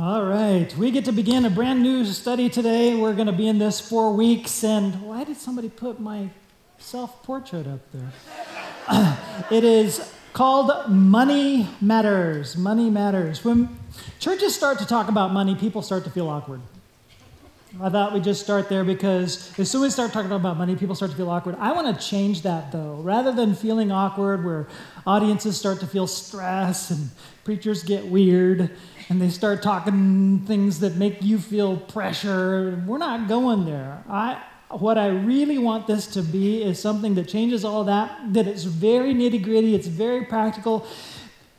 All right, we get to begin a brand new study today. We're going to be in this four weeks. And why did somebody put my self portrait up there? it is called Money Matters. Money Matters. When churches start to talk about money, people start to feel awkward. I thought we'd just start there because as soon as we start talking about money, people start to feel awkward. I want to change that though. Rather than feeling awkward where audiences start to feel stress and preachers get weird and they start talking things that make you feel pressure, we're not going there. I, what I really want this to be is something that changes all that, that it's very nitty gritty, it's very practical.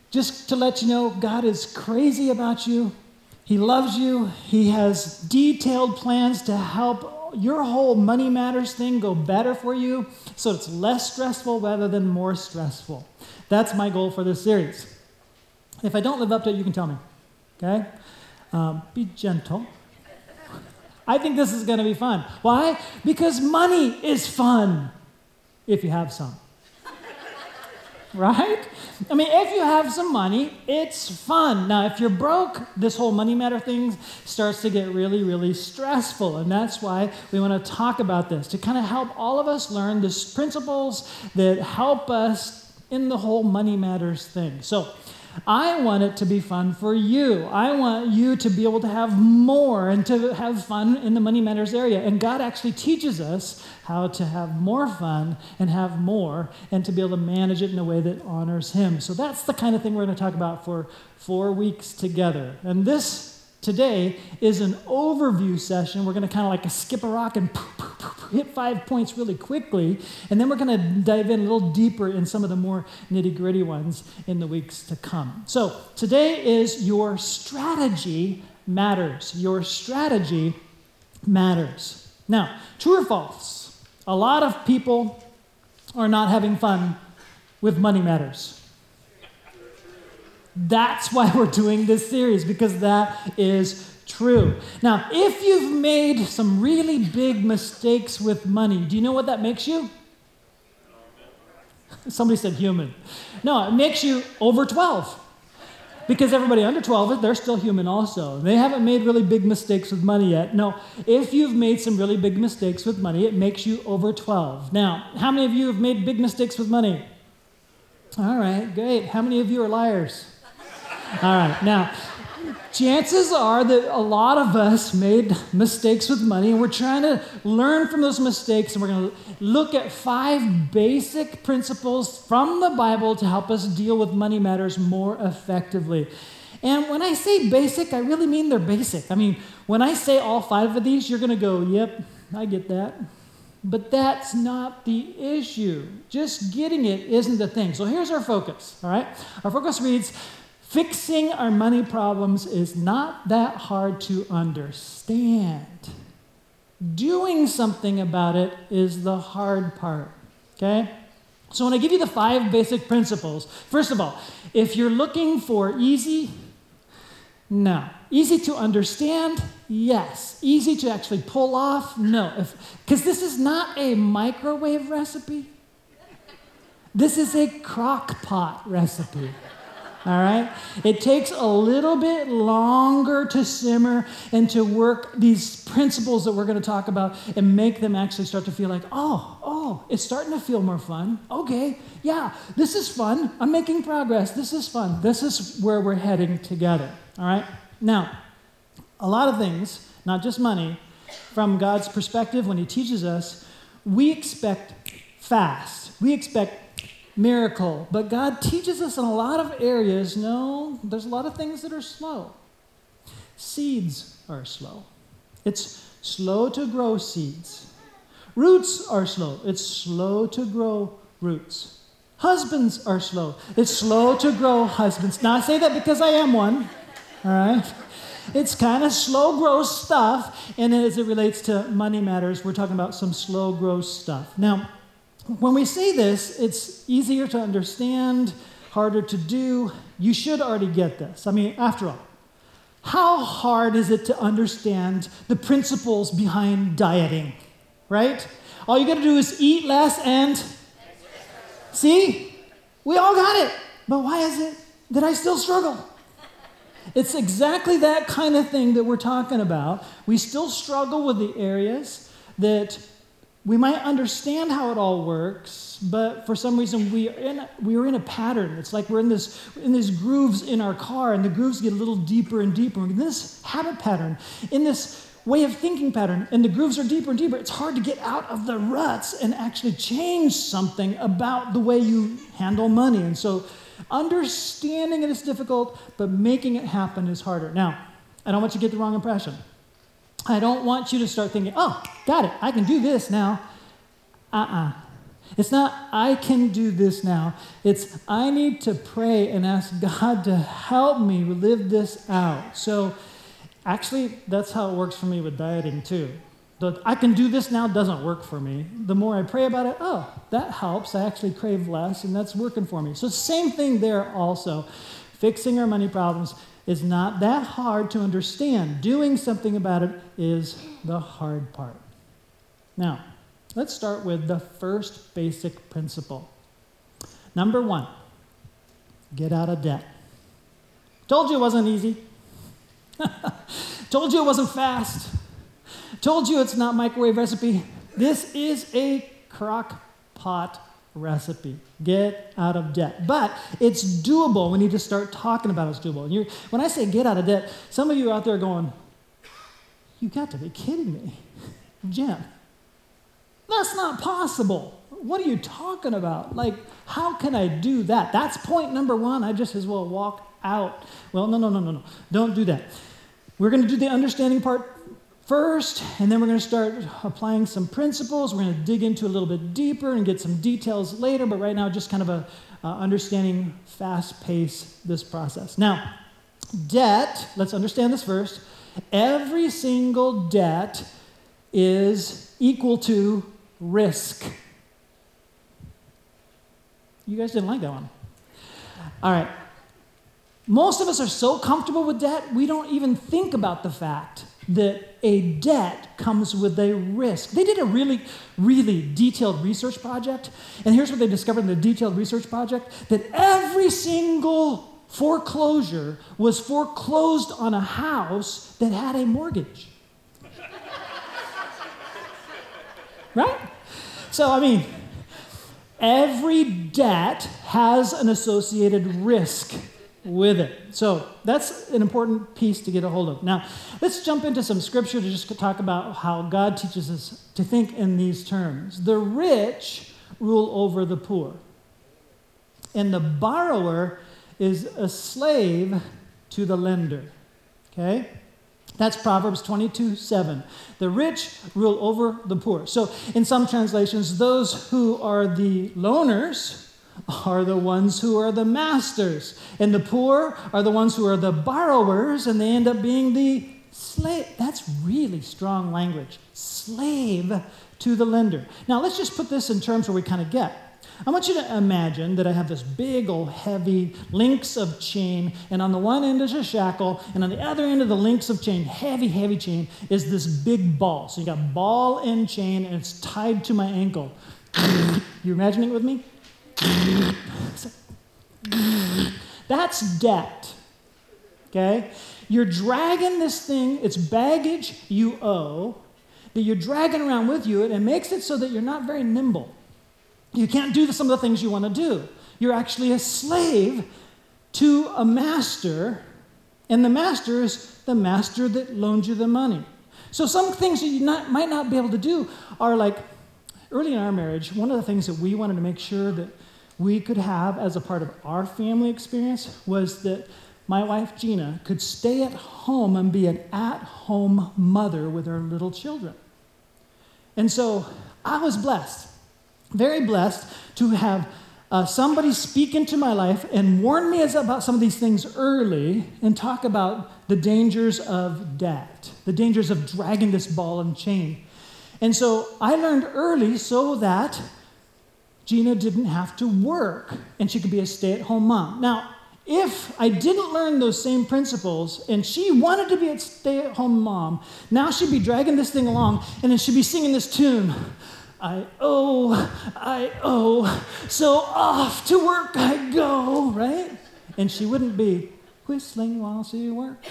Just to let you know, God is crazy about you. He loves you. He has detailed plans to help your whole money matters thing go better for you so it's less stressful rather than more stressful. That's my goal for this series. If I don't live up to it, you can tell me. Okay? Um, be gentle. I think this is going to be fun. Why? Because money is fun if you have some right? I mean, if you have some money, it's fun. Now, if you're broke, this whole money matter thing starts to get really, really stressful. And that's why we want to talk about this to kind of help all of us learn the principles that help us in the whole money matters thing. So, I want it to be fun for you. I want you to be able to have more and to have fun in the money matters area. And God actually teaches us how to have more fun and have more and to be able to manage it in a way that honors Him. So that's the kind of thing we're going to talk about for four weeks together. And this today is an overview session. We're going to kind of like skip a rock and hit five points really quickly. And then we're going to dive in a little deeper in some of the more nitty gritty ones in the weeks to come. So today is your strategy matters. Your strategy matters. Now, true or false? A lot of people are not having fun with money matters. That's why we're doing this series, because that is true. Now, if you've made some really big mistakes with money, do you know what that makes you? Somebody said human. No, it makes you over 12. Because everybody under 12, they're still human also. They haven't made really big mistakes with money yet. No, if you've made some really big mistakes with money, it makes you over 12. Now, how many of you have made big mistakes with money? All right, great. How many of you are liars? All right, now, chances are that a lot of us made mistakes with money, and we're trying to learn from those mistakes, and we're going to look at five basic principles from the Bible to help us deal with money matters more effectively. And when I say basic, I really mean they're basic. I mean, when I say all five of these, you're going to go, yep, I get that. But that's not the issue. Just getting it isn't the thing. So here's our focus, all right? Our focus reads Fixing our money problems is not that hard to understand. Doing something about it is the hard part, okay? So, when I give you the five basic principles, first of all, if you're looking for easy, no. Easy to understand, yes. Easy to actually pull off, no. Because this is not a microwave recipe, this is a crock pot recipe all right? It takes a little bit longer to simmer and to work these principles that we're going to talk about and make them actually start to feel like, oh, oh, it's starting to feel more fun. Okay, yeah, this is fun. I'm making progress. This is fun. This is where we're heading together, all right? Now, a lot of things, not just money, from God's perspective, when He teaches us, we expect fast. We expect miracle. But God teaches us in a lot of areas no, there's a lot of things that are slow. Seeds are slow. It's slow to grow seeds. Roots are slow. It's slow to grow roots. Husbands are slow. It's slow to grow husbands. Now, I say that because I am one, all right? It's kind of slow growth stuff. And as it relates to money matters, we're talking about some slow growth stuff. Now, when we say this, it's easier to understand, harder to do. You should already get this. I mean, after all, how hard is it to understand the principles behind dieting, right? All you got to do is eat less and see? We all got it. But why is it that I still struggle? It's exactly that kind of thing that we're talking about. We still struggle with the areas that we might understand how it all works, but for some reason we are in, we are in a pattern. It's like we're in, this, in these grooves in our car, and the grooves get a little deeper and deeper. In this habit pattern, in this way of thinking pattern, and the grooves are deeper and deeper. It's hard to get out of the ruts and actually change something about the way you handle money. And so, understanding it is difficult, but making it happen is harder. Now, I don't want you to get the wrong impression. I don't want you to start thinking, oh, got it, I can do this now. Uh uh-uh. uh It's not, I can do this now. It's, I need to pray and ask God to help me live this out. So, actually, that's how it works for me with dieting, too. The, I can do this now doesn't work for me. The more I pray about it, oh, that helps. I actually crave less, and that's working for me. So, same thing there also. Fixing our money problems is not that hard to understand. Doing something about it is the hard part. Now, let's start with the first basic principle. Number one, get out of debt. Told you it wasn't easy. Told you it wasn't fast. Told you it's not microwave recipe. This is a crock pot recipe. Get out of debt. But it's doable. We need to start talking about it's doable. And when I say get out of debt, some of you out there going, You got to be kidding me. Jim, that's not possible. What are you talking about? Like, how can I do that? That's point number one. I just as well walk out. Well, no, no, no, no, no. Don't do that. We're going to do the understanding part first, and then we're going to start applying some principles. We're going to dig into a little bit deeper and get some details later, but right now, just kind of a uh, understanding fast pace this process. Now, debt, let's understand this first. Every single debt is equal to risk. You guys didn't like that one. All right. Most of us are so comfortable with debt, we don't even think about the fact that a debt comes with a risk. They did a really, really detailed research project, and here's what they discovered in the detailed research project that every single foreclosure was foreclosed on a house that had a mortgage. right? So, I mean, every debt has an associated risk with it. So that's an important piece to get a hold of. Now, let's jump into some scripture to just talk about how God teaches us to think in these terms. The rich rule over the poor, and the borrower is a slave to the lender. Okay? That's Proverbs 22 7. The rich rule over the poor. So, in some translations, those who are the loaners are the ones who are the masters, and the poor are the ones who are the borrowers, and they end up being the slave. That's really strong language. Slave to the lender. Now, let's just put this in terms where we kind of get. I want you to imagine that I have this big old heavy links of chain, and on the one end is a shackle, and on the other end of the links of chain, heavy, heavy chain, is this big ball. So you got ball and chain, and it's tied to my ankle. You imagining it with me? That's debt. Okay? You're dragging this thing, it's baggage you owe that you're dragging around with you, and it makes it so that you're not very nimble. You can't do some of the things you want to do. You're actually a slave to a master, and the master is the master that loaned you the money. So, some things that you not, might not be able to do are like early in our marriage, one of the things that we wanted to make sure that we could have as a part of our family experience was that my wife Gina could stay at home and be an at home mother with her little children. And so I was blessed, very blessed to have uh, somebody speak into my life and warn me about some of these things early and talk about the dangers of debt, the dangers of dragging this ball and chain. And so I learned early so that Gina didn't have to work and she could be a stay at home mom. Now, if I didn't learn those same principles and she wanted to be a stay at home mom, now she'd be dragging this thing along and then she'd be singing this tune. I owe, I owe, so off to work I go, right? And she wouldn't be whistling while she works.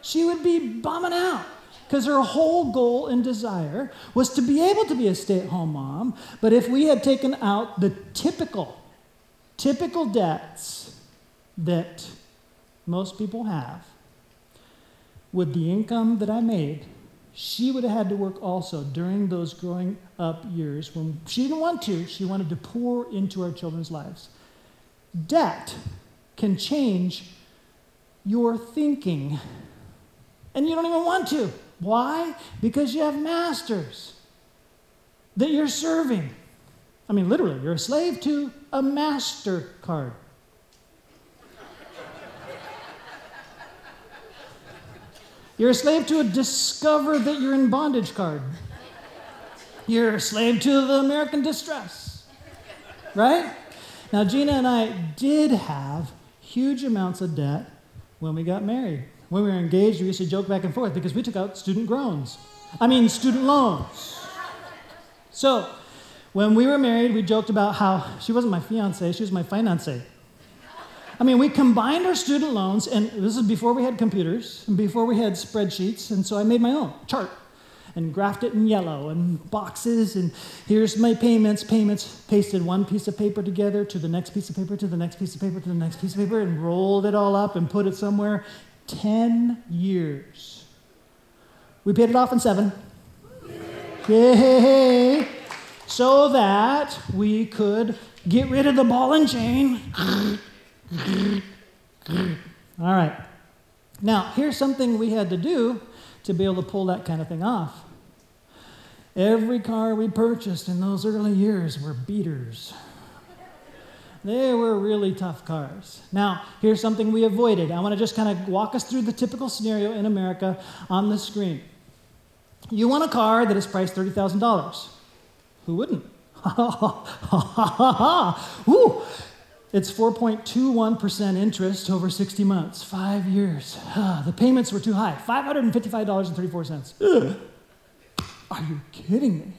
She would be bumming out because her whole goal and desire was to be able to be a stay at home mom. But if we had taken out the typical, typical debts that most people have, with the income that I made, she would have had to work also during those growing up years when she didn't want to, she wanted to pour into our children's lives. Debt can change your thinking, and you don't even want to. Why? Because you have masters that you're serving. I mean, literally, you're a slave to a master card. You're a slave to a discover that you're in bondage card. You're a slave to the American distress. Right? Now, Gina and I did have huge amounts of debt when we got married. When we were engaged, we used to joke back and forth because we took out student groans. I mean, student loans. So, when we were married, we joked about how she wasn't my fiance, she was my fiance. I mean, we combined our student loans, and this is before we had computers and before we had spreadsheets, and so I made my own chart and graphed it in yellow and boxes, and here's my payments, payments, pasted one piece of paper together to the next piece of paper, to the next piece of paper, to the next piece of paper, and rolled it all up and put it somewhere. 10 years. We paid it off in seven. Yay! So that we could get rid of the ball and chain all right. Now, here's something we had to do to be able to pull that kind of thing off. Every car we purchased in those early years were beaters. They were really tough cars. Now, here's something we avoided. I want to just kind of walk us through the typical scenario in America on the screen. You want a car that is priced $30,000. Who wouldn't? Ooh, it's 4.21% interest over 60 months, five years. the payments were too high $555.34. Are you kidding me?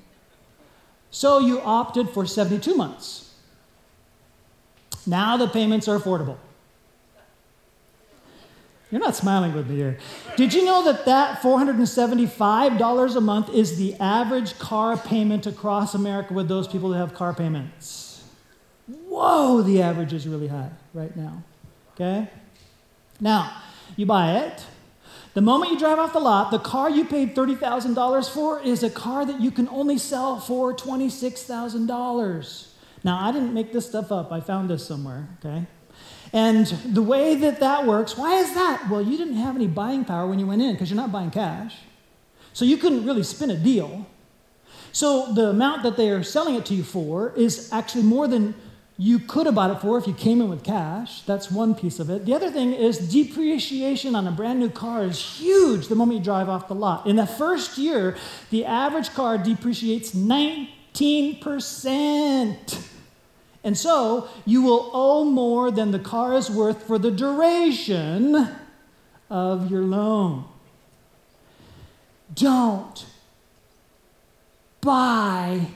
So you opted for 72 months. Now the payments are affordable. You're not smiling with me here. Did you know that that $475 a month is the average car payment across America with those people that have car payments? whoa, the average is really high right now. Okay? Now, you buy it. The moment you drive off the lot, the car you paid $30,000 for is a car that you can only sell for $26,000. Now, I didn't make this stuff up. I found this somewhere, okay? And the way that that works, why is that? Well, you didn't have any buying power when you went in because you're not buying cash. So you couldn't really spin a deal. So the amount that they are selling it to you for is actually more than you could have bought it for if you came in with cash. That's one piece of it. The other thing is depreciation on a brand new car is huge the moment you drive off the lot. In the first year, the average car depreciates 19%. And so you will owe more than the car is worth for the duration of your loan. Don't buy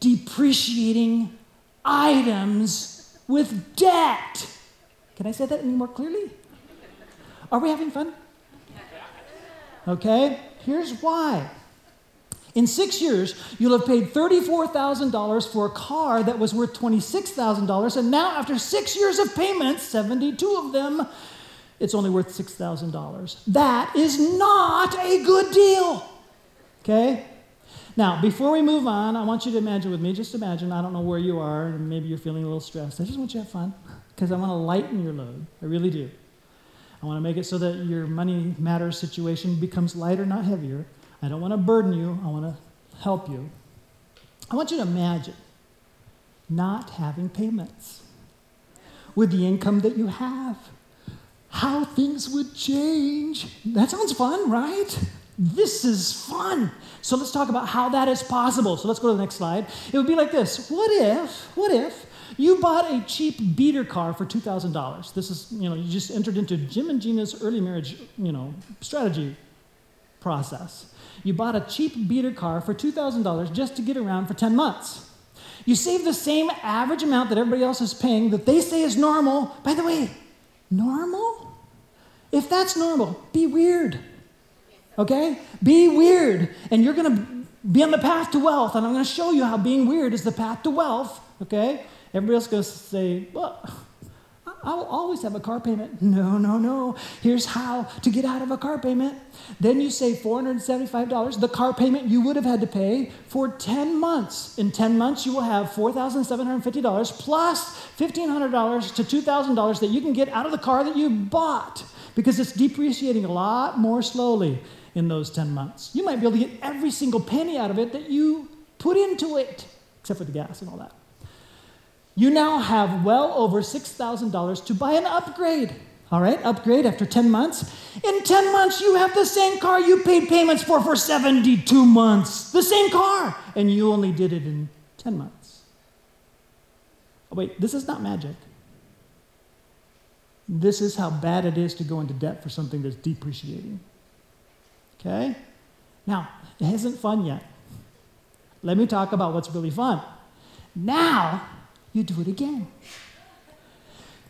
depreciating items with debt. Can I say that any more clearly? Are we having fun? Okay, here's why. In six years, you'll have paid $34,000 for a car that was worth $26,000, and now, after six years of payments, 72 of them, it's only worth $6,000. That is not a good deal. Okay? Now, before we move on, I want you to imagine with me, just imagine, I don't know where you are, and maybe you're feeling a little stressed. I just want you to have fun because I want to lighten your load. I really do. I want to make it so that your money matters situation becomes lighter, not heavier. I don't want to burden you, I want to help you. I want you to imagine not having payments with the income that you have. How things would change. That sounds fun, right? This is fun. So let's talk about how that is possible. So let's go to the next slide. It would be like this What if, what if you bought a cheap beater car for $2,000? This is, you know, you just entered into Jim and Gina's early marriage, you know, strategy process. You bought a cheap beater car for $2,000 just to get around for 10 months. You save the same average amount that everybody else is paying that they say is normal. By the way, normal? If that's normal, be weird. Okay? Be weird. And you're going to be on the path to wealth. And I'm going to show you how being weird is the path to wealth. Okay? Everybody else goes to say, well, I'll always have a car payment. No, no, no. Here's how to get out of a car payment. Then you save $475, the car payment you would have had to pay for 10 months. In 10 months, you will have $4,750 plus $1,500 to $2,000 that you can get out of the car that you bought because it's depreciating a lot more slowly in those 10 months. You might be able to get every single penny out of it that you put into it, except for the gas and all that you now have well over $6,000 to buy an upgrade. All right, upgrade after 10 months. In 10 months, you have the same car you paid payments for for 72 months. The same car. And you only did it in 10 months. Oh, wait, this is not magic. This is how bad it is to go into debt for something that's depreciating. Okay? Now, it isn't fun yet. Let me talk about what's really fun. Now, you do it again.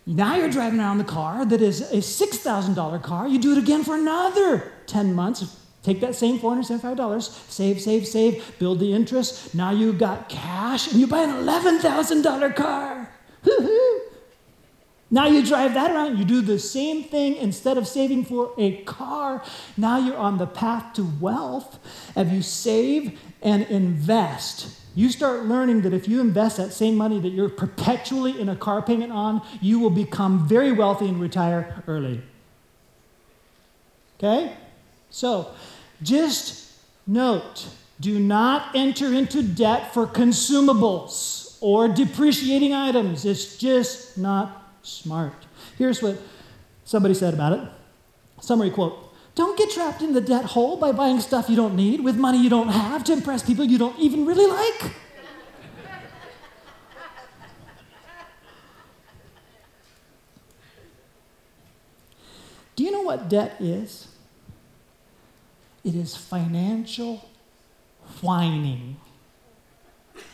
Now you're driving around the car that is a $6,000 car. You do it again for another 10 months. Take that same $475, save, save, save, build the interest. Now you've got cash and you buy an $11,000 car. Now you drive that around, you do the same thing instead of saving for a car. Now you're on the path to wealth. Have you save and invest? You start learning that if you invest that same money that you're perpetually in a car payment on, you will become very wealthy and retire early. Okay? So, just note do not enter into debt for consumables or depreciating items. It's just not smart. Here's what somebody said about it summary quote don't get trapped in the debt hole by buying stuff you don't need with money you don't have to impress people you don't even really like. Do you know what debt is? It is financial whining.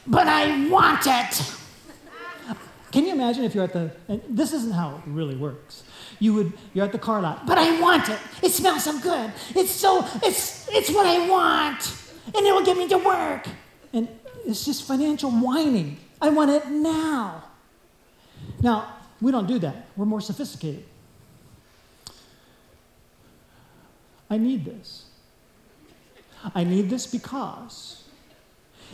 But I want it. Can you imagine if you're at the, this isn't how it really works. You would, you're at the car lot, but I want it. It smells so good. It's so, it's, it's what I want. And it will get me to work. And it's just financial whining. I want it now. Now, we don't do that. We're more sophisticated. I need this. I need this because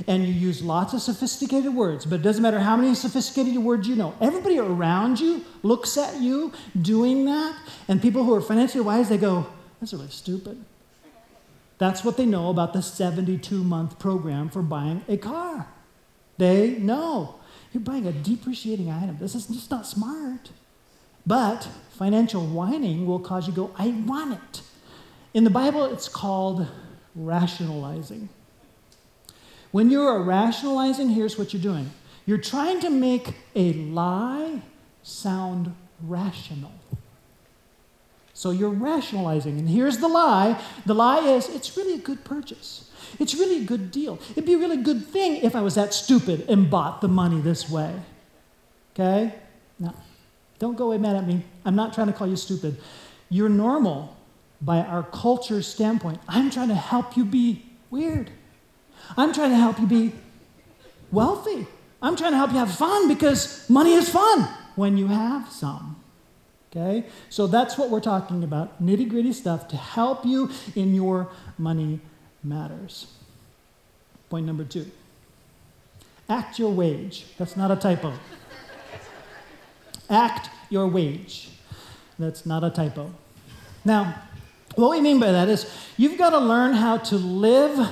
and you use lots of sophisticated words, but it doesn't matter how many sophisticated words you know. Everybody around you looks at you doing that, and people who are financially wise, they go, that's really stupid. That's what they know about the 72 month program for buying a car. They know. You're buying a depreciating item. This is just not smart. But financial whining will cause you to go, I want it. In the Bible, it's called rationalizing. When you are rationalizing, here's what you're doing you're trying to make a lie sound rational. So you're rationalizing, and here's the lie the lie is it's really a good purchase. It's really a good deal. It'd be a really good thing if I was that stupid and bought the money this way. Okay? Now, don't go away mad at me. I'm not trying to call you stupid. You're normal by our culture's standpoint. I'm trying to help you be weird. I'm trying to help you be wealthy. I'm trying to help you have fun because money is fun when you have some. Okay? So that's what we're talking about nitty gritty stuff to help you in your money matters. Point number two act your wage. That's not a typo. act your wage. That's not a typo. Now, what we mean by that is you've got to learn how to live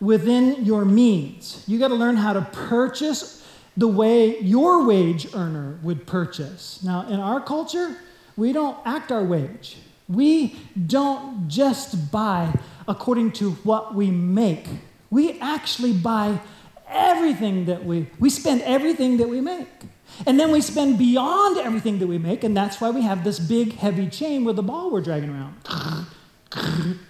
within your means. You got to learn how to purchase the way your wage earner would purchase. Now, in our culture, we don't act our wage. We don't just buy according to what we make. We actually buy everything that we we spend everything that we make. And then we spend beyond everything that we make, and that's why we have this big heavy chain with the ball we're dragging around.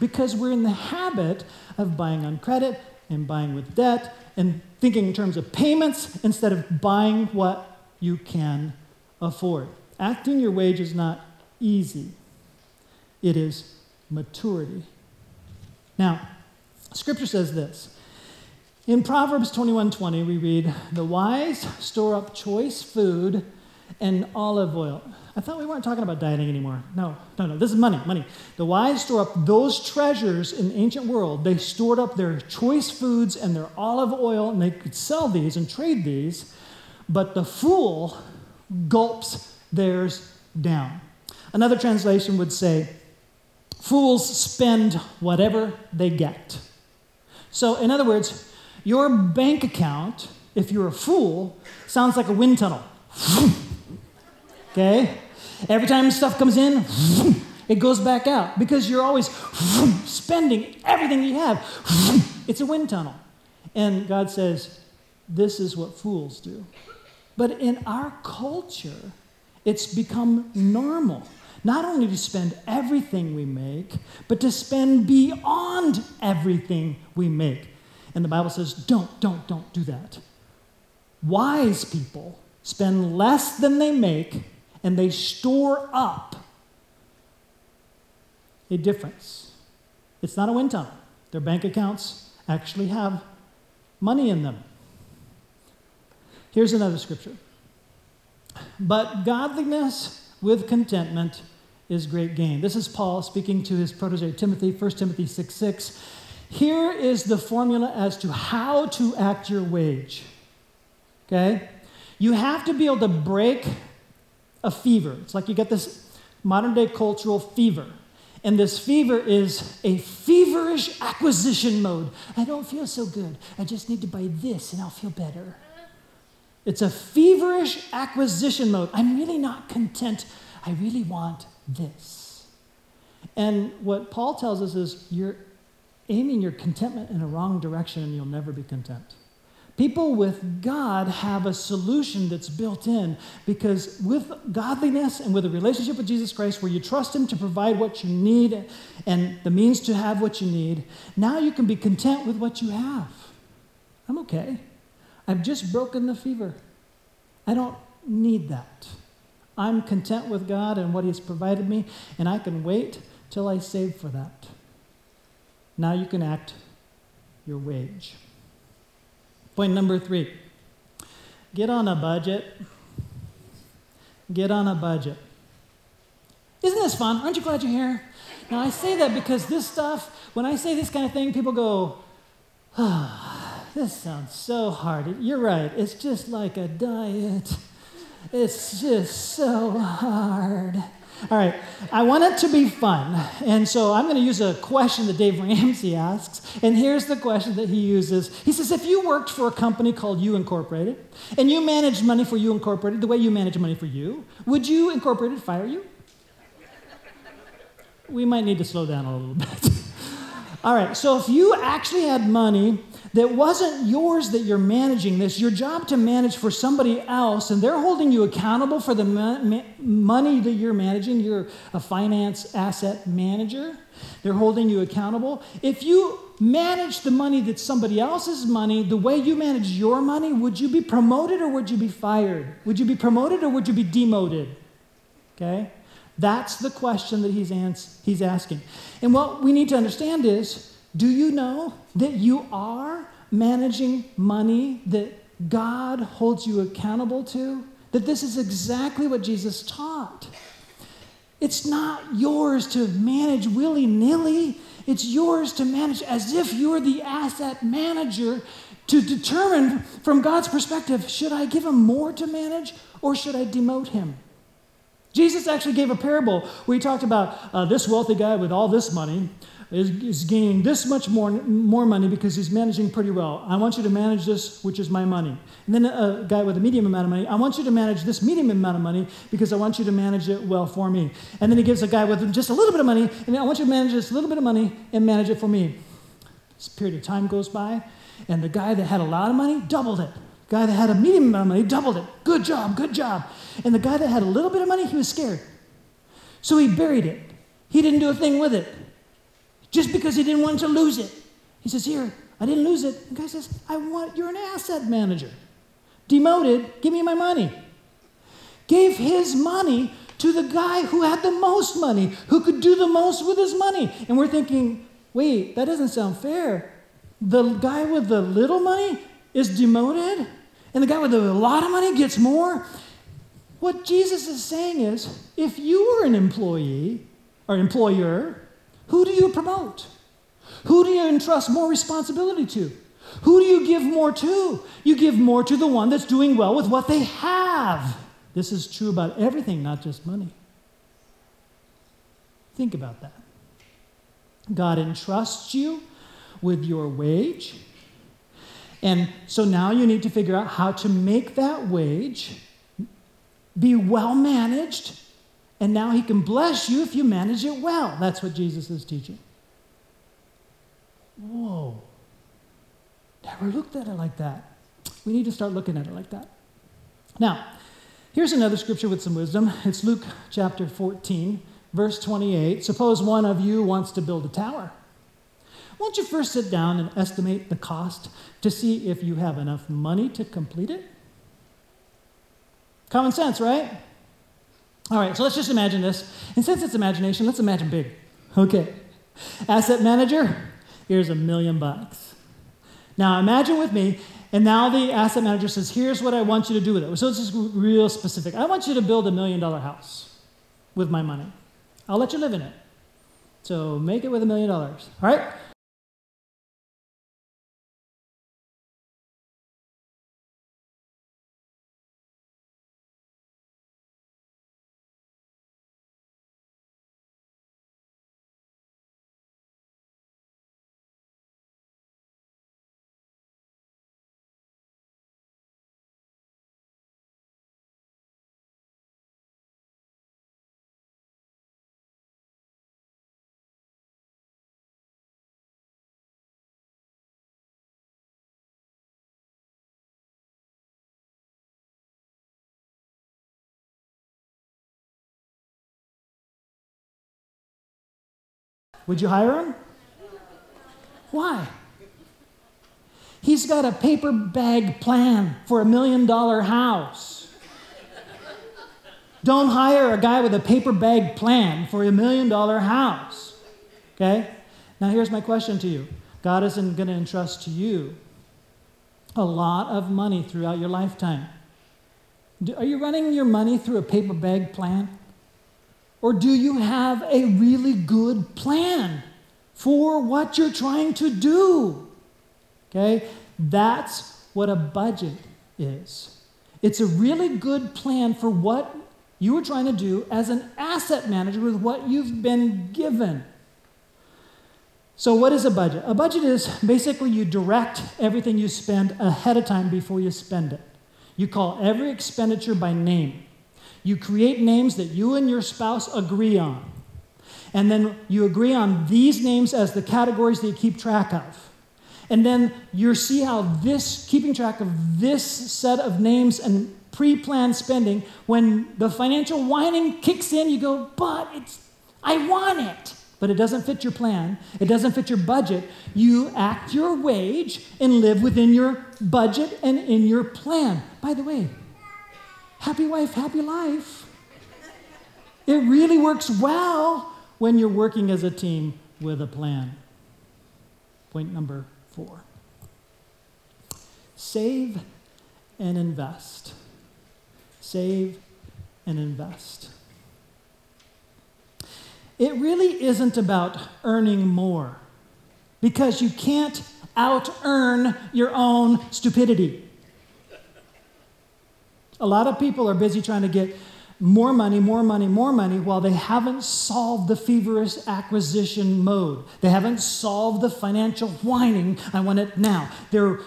because we're in the habit of buying on credit and buying with debt and thinking in terms of payments instead of buying what you can afford. Acting your wage is not easy, it is maturity. Now, Scripture says this. In Proverbs 21:20 we read, "The wise store up choice food and olive oil." I thought we weren't talking about dieting anymore. No, no, no. This is money, money. The wise store up those treasures in the ancient world. They stored up their choice foods and their olive oil, and they could sell these and trade these. But the fool gulps theirs down. Another translation would say, Fools spend whatever they get. So, in other words, your bank account, if you're a fool, sounds like a wind tunnel. okay? Every time stuff comes in, it goes back out because you're always spending everything you have. It's a wind tunnel. And God says, This is what fools do. But in our culture, it's become normal not only to spend everything we make, but to spend beyond everything we make. And the Bible says, don't, don't, don't do that. Wise people spend less than they make and they store up a difference. It's not a wind tunnel. Their bank accounts actually have money in them. Here's another scripture. But godliness with contentment is great gain. This is Paul speaking to his protege Timothy, 1 Timothy 6 6. Here is the formula as to how to act your wage. Okay? You have to be able to break a fever. It's like you get this modern day cultural fever. And this fever is a feverish acquisition mode. I don't feel so good. I just need to buy this and I'll feel better. It's a feverish acquisition mode. I'm really not content. I really want this. And what Paul tells us is you're aiming your contentment in a wrong direction and you'll never be content. People with God have a solution that's built in because with godliness and with a relationship with Jesus Christ where you trust Him to provide what you need and the means to have what you need, now you can be content with what you have. I'm okay. I've just broken the fever. I don't need that. I'm content with God and what He's provided me, and I can wait till I save for that. Now you can act your wage. Point number three get on a budget. Get on a budget. Isn't this fun? Aren't you glad you're here? Now, I say that because this stuff, when I say this kind of thing, people go, ah. This sounds so hard. You're right. It's just like a diet. It's just so hard. All right, I want it to be fun. And so I'm going to use a question that Dave Ramsey asks. And here's the question that he uses He says, If you worked for a company called You Incorporated and you managed money for You Incorporated the way you manage money for you, would You Incorporated fire you? We might need to slow down a little bit. All right, so if you actually had money that wasn't yours that you're managing this, your job to manage for somebody else, and they're holding you accountable for the ma- ma- money that you're managing. You're a finance asset manager, they're holding you accountable. If you manage the money that somebody else's money the way you manage your money, would you be promoted or would you be fired? Would you be promoted or would you be demoted? Okay? That's the question that he's, ans- he's asking. And what we need to understand is do you know that you are managing money that God holds you accountable to? That this is exactly what Jesus taught. It's not yours to manage willy nilly. It's yours to manage as if you're the asset manager to determine from God's perspective should I give him more to manage or should I demote him? Jesus actually gave a parable where he talked about uh, this wealthy guy with all this money is, is gaining this much more, more money because he's managing pretty well. I want you to manage this, which is my money. And then a guy with a medium amount of money, I want you to manage this medium amount of money because I want you to manage it well for me. And then he gives a guy with just a little bit of money, and I want you to manage this little bit of money and manage it for me. This period of time goes by, and the guy that had a lot of money doubled it. Guy that had a medium amount of money doubled it. Good job, good job. And the guy that had a little bit of money, he was scared. So he buried it. He didn't do a thing with it just because he didn't want to lose it. He says, Here, I didn't lose it. The guy says, I want, you're an asset manager. Demoted, give me my money. gave his money to the guy who had the most money, who could do the most with his money. And we're thinking, wait, that doesn't sound fair. The guy with the little money is demoted, and the guy with a lot of money gets more. What Jesus is saying is if you were an employee or employer, who do you promote? Who do you entrust more responsibility to? Who do you give more to? You give more to the one that's doing well with what they have. This is true about everything, not just money. Think about that. God entrusts you with your wage. And so now you need to figure out how to make that wage be well managed. And now he can bless you if you manage it well. That's what Jesus is teaching. Whoa. Never looked at it like that. We need to start looking at it like that. Now, here's another scripture with some wisdom. It's Luke chapter 14, verse 28. Suppose one of you wants to build a tower. Won't you first sit down and estimate the cost to see if you have enough money to complete it? Common sense, right? All right, so let's just imagine this. And since it's imagination, let's imagine big. Okay. Asset manager, here's a million bucks. Now imagine with me, and now the asset manager says, here's what I want you to do with it. So it's just real specific. I want you to build a million dollar house with my money. I'll let you live in it. So make it with a million dollars. All right? Would you hire him? Why? He's got a paper bag plan for a million dollar house. Don't hire a guy with a paper bag plan for a million dollar house. Okay? Now, here's my question to you God isn't going to entrust to you a lot of money throughout your lifetime. Are you running your money through a paper bag plan? Or do you have a really good plan for what you're trying to do? Okay? That's what a budget is. It's a really good plan for what you are trying to do as an asset manager with what you've been given. So, what is a budget? A budget is basically you direct everything you spend ahead of time before you spend it. You call every expenditure by name. You create names that you and your spouse agree on. And then you agree on these names as the categories that you keep track of. And then you see how this, keeping track of this set of names and pre planned spending, when the financial whining kicks in, you go, but it's, I want it. But it doesn't fit your plan, it doesn't fit your budget. You act your wage and live within your budget and in your plan. By the way, happy wife, happy life. It really works well when you're working as a team with a plan. Point number four save and invest. Save and invest. It really isn't about earning more because you can't out earn your own stupidity. A lot of people are busy trying to get more money, more money, more money while they haven't solved the feverish acquisition mode. They haven't solved the financial whining, I want it now. They're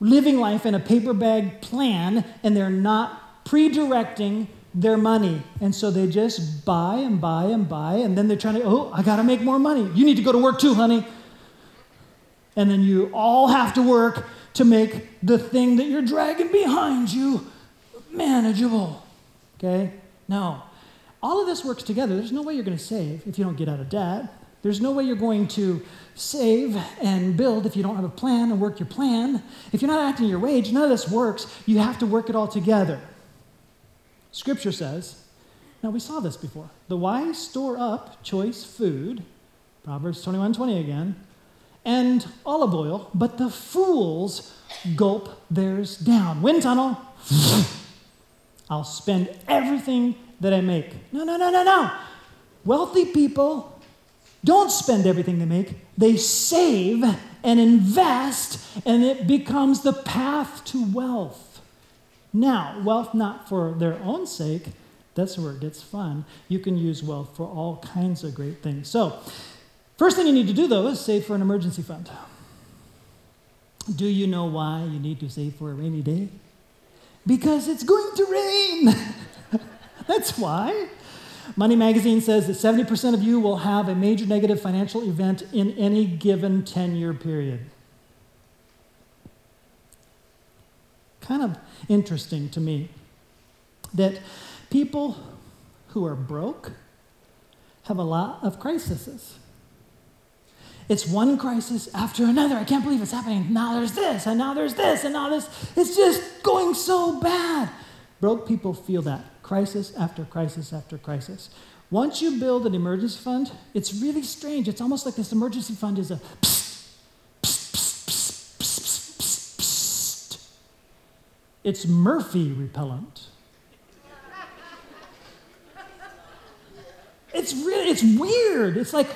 living life in a paper bag plan and they're not pre directing their money. And so they just buy and buy and buy, and then they're trying to, oh, I gotta make more money. You need to go to work too, honey. And then you all have to work to make the thing that you're dragging behind you manageable. Okay? No. All of this works together. There's no way you're going to save if you don't get out of debt. There's no way you're going to save and build if you don't have a plan and work your plan. If you're not acting your wage, none of this works. You have to work it all together. Scripture says, now we saw this before. The wise store up choice food, Proverbs 21 20 again, and olive oil, but the fools gulp theirs down. Wind tunnel, I'll spend everything that I make. No, no, no, no, no. Wealthy people don't spend everything they make, they save and invest, and it becomes the path to wealth. Now, wealth not for their own sake, that's where it gets fun. You can use wealth for all kinds of great things. So, first thing you need to do though is save for an emergency fund. Do you know why you need to save for a rainy day? Because it's going to rain. That's why. Money Magazine says that 70% of you will have a major negative financial event in any given 10 year period. Kind of interesting to me that people who are broke have a lot of crises. It's one crisis after another. I can't believe it's happening. Now there's this, and now there's this, and now this. It's just going so bad. Broke people feel that crisis after crisis after crisis. Once you build an emergency fund, it's really strange. It's almost like this emergency fund is a It's Murphy repellent. It's really, it's weird. It's like,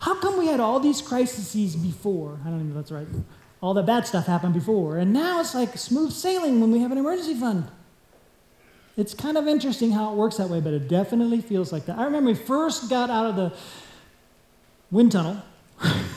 how come we had all these crises before? I don't even know that's right. All the bad stuff happened before. And now it's like smooth sailing when we have an emergency fund. It's kind of interesting how it works that way, but it definitely feels like that. I remember we first got out of the wind tunnel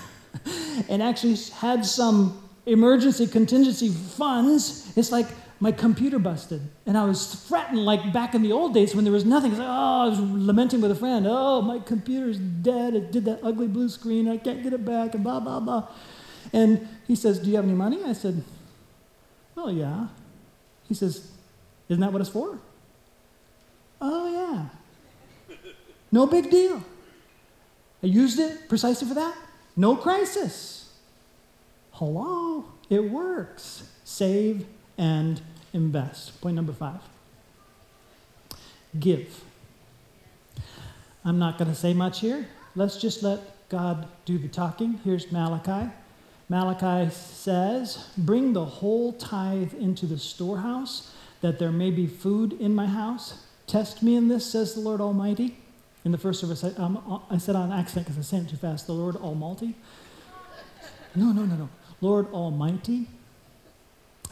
and actually had some emergency contingency funds. It's like my computer busted. And I was fretting like back in the old days when there was nothing. Like, oh, I was lamenting with a friend. Oh, my computer's dead. It did that ugly blue screen. I can't get it back, and blah, blah, blah. And he says, Do you have any money? I said, Well, yeah. He says, Isn't that what it's for? Oh, yeah. No big deal. I used it precisely for that. No crisis. Hello, it works. Save and invest. Point number five give. I'm not going to say much here. Let's just let God do the talking. Here's Malachi. Malachi says, Bring the whole tithe into the storehouse, that there may be food in my house. Test me in this, says the Lord Almighty. In the first service, I, um, I said on accident because I said it too fast, the Lord Almighty. No, no, no, no. Lord Almighty.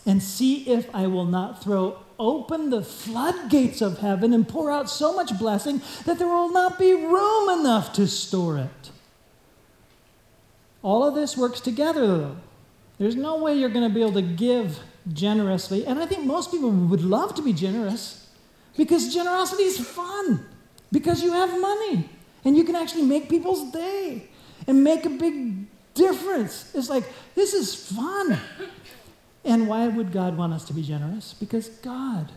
And see if I will not throw open the floodgates of heaven and pour out so much blessing that there will not be room enough to store it. All of this works together, though. There's no way you're going to be able to give generously. And I think most people would love to be generous. Because generosity is fun. Because you have money. And you can actually make people's day and make a big difference. It's like, this is fun. And why would God want us to be generous? Because God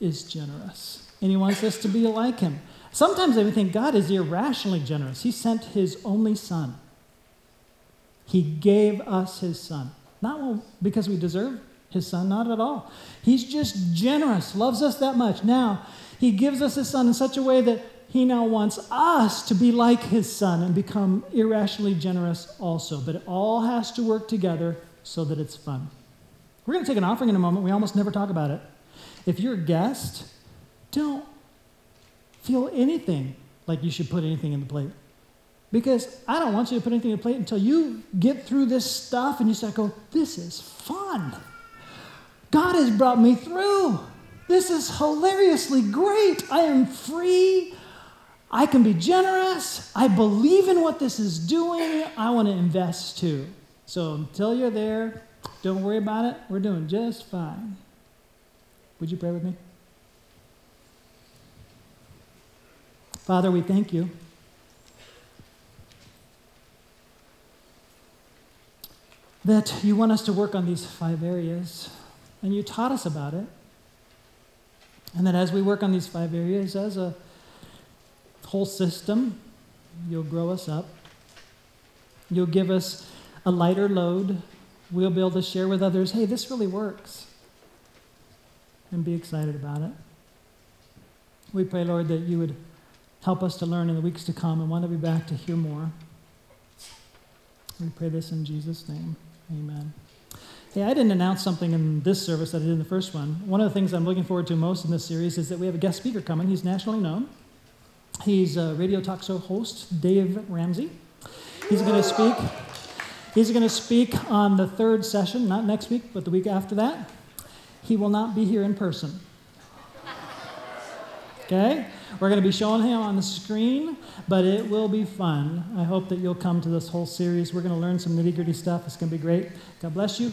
is generous. And He wants us to be like Him. Sometimes I think God is irrationally generous. He sent His only Son. He gave us His Son. Not because we deserve his son, not at all. He's just generous, loves us that much. Now, he gives us his son in such a way that he now wants us to be like his son and become irrationally generous also. But it all has to work together so that it's fun. We're going to take an offering in a moment. We almost never talk about it. If you're a guest, don't feel anything like you should put anything in the plate. Because I don't want you to put anything in the plate until you get through this stuff and you start going, this is fun. God has brought me through. This is hilariously great. I am free. I can be generous. I believe in what this is doing. I want to invest too. So until you're there, don't worry about it. We're doing just fine. Would you pray with me? Father, we thank you. That you want us to work on these five areas and you taught us about it. And that as we work on these five areas as a whole system, you'll grow us up. You'll give us a lighter load. We'll be able to share with others hey, this really works. And be excited about it. We pray, Lord, that you would help us to learn in the weeks to come and want to be back to hear more. We pray this in Jesus' name. Amen. Hey, I didn't announce something in this service that I did in the first one. One of the things I'm looking forward to most in this series is that we have a guest speaker coming. He's nationally known. He's a radio talk show host, Dave Ramsey. He's going to speak. He's going to speak on the third session, not next week, but the week after that. He will not be here in person. Okay? We're going to be showing him on the screen, but it will be fun. I hope that you'll come to this whole series. We're going to learn some nitty gritty stuff. It's going to be great. God bless you.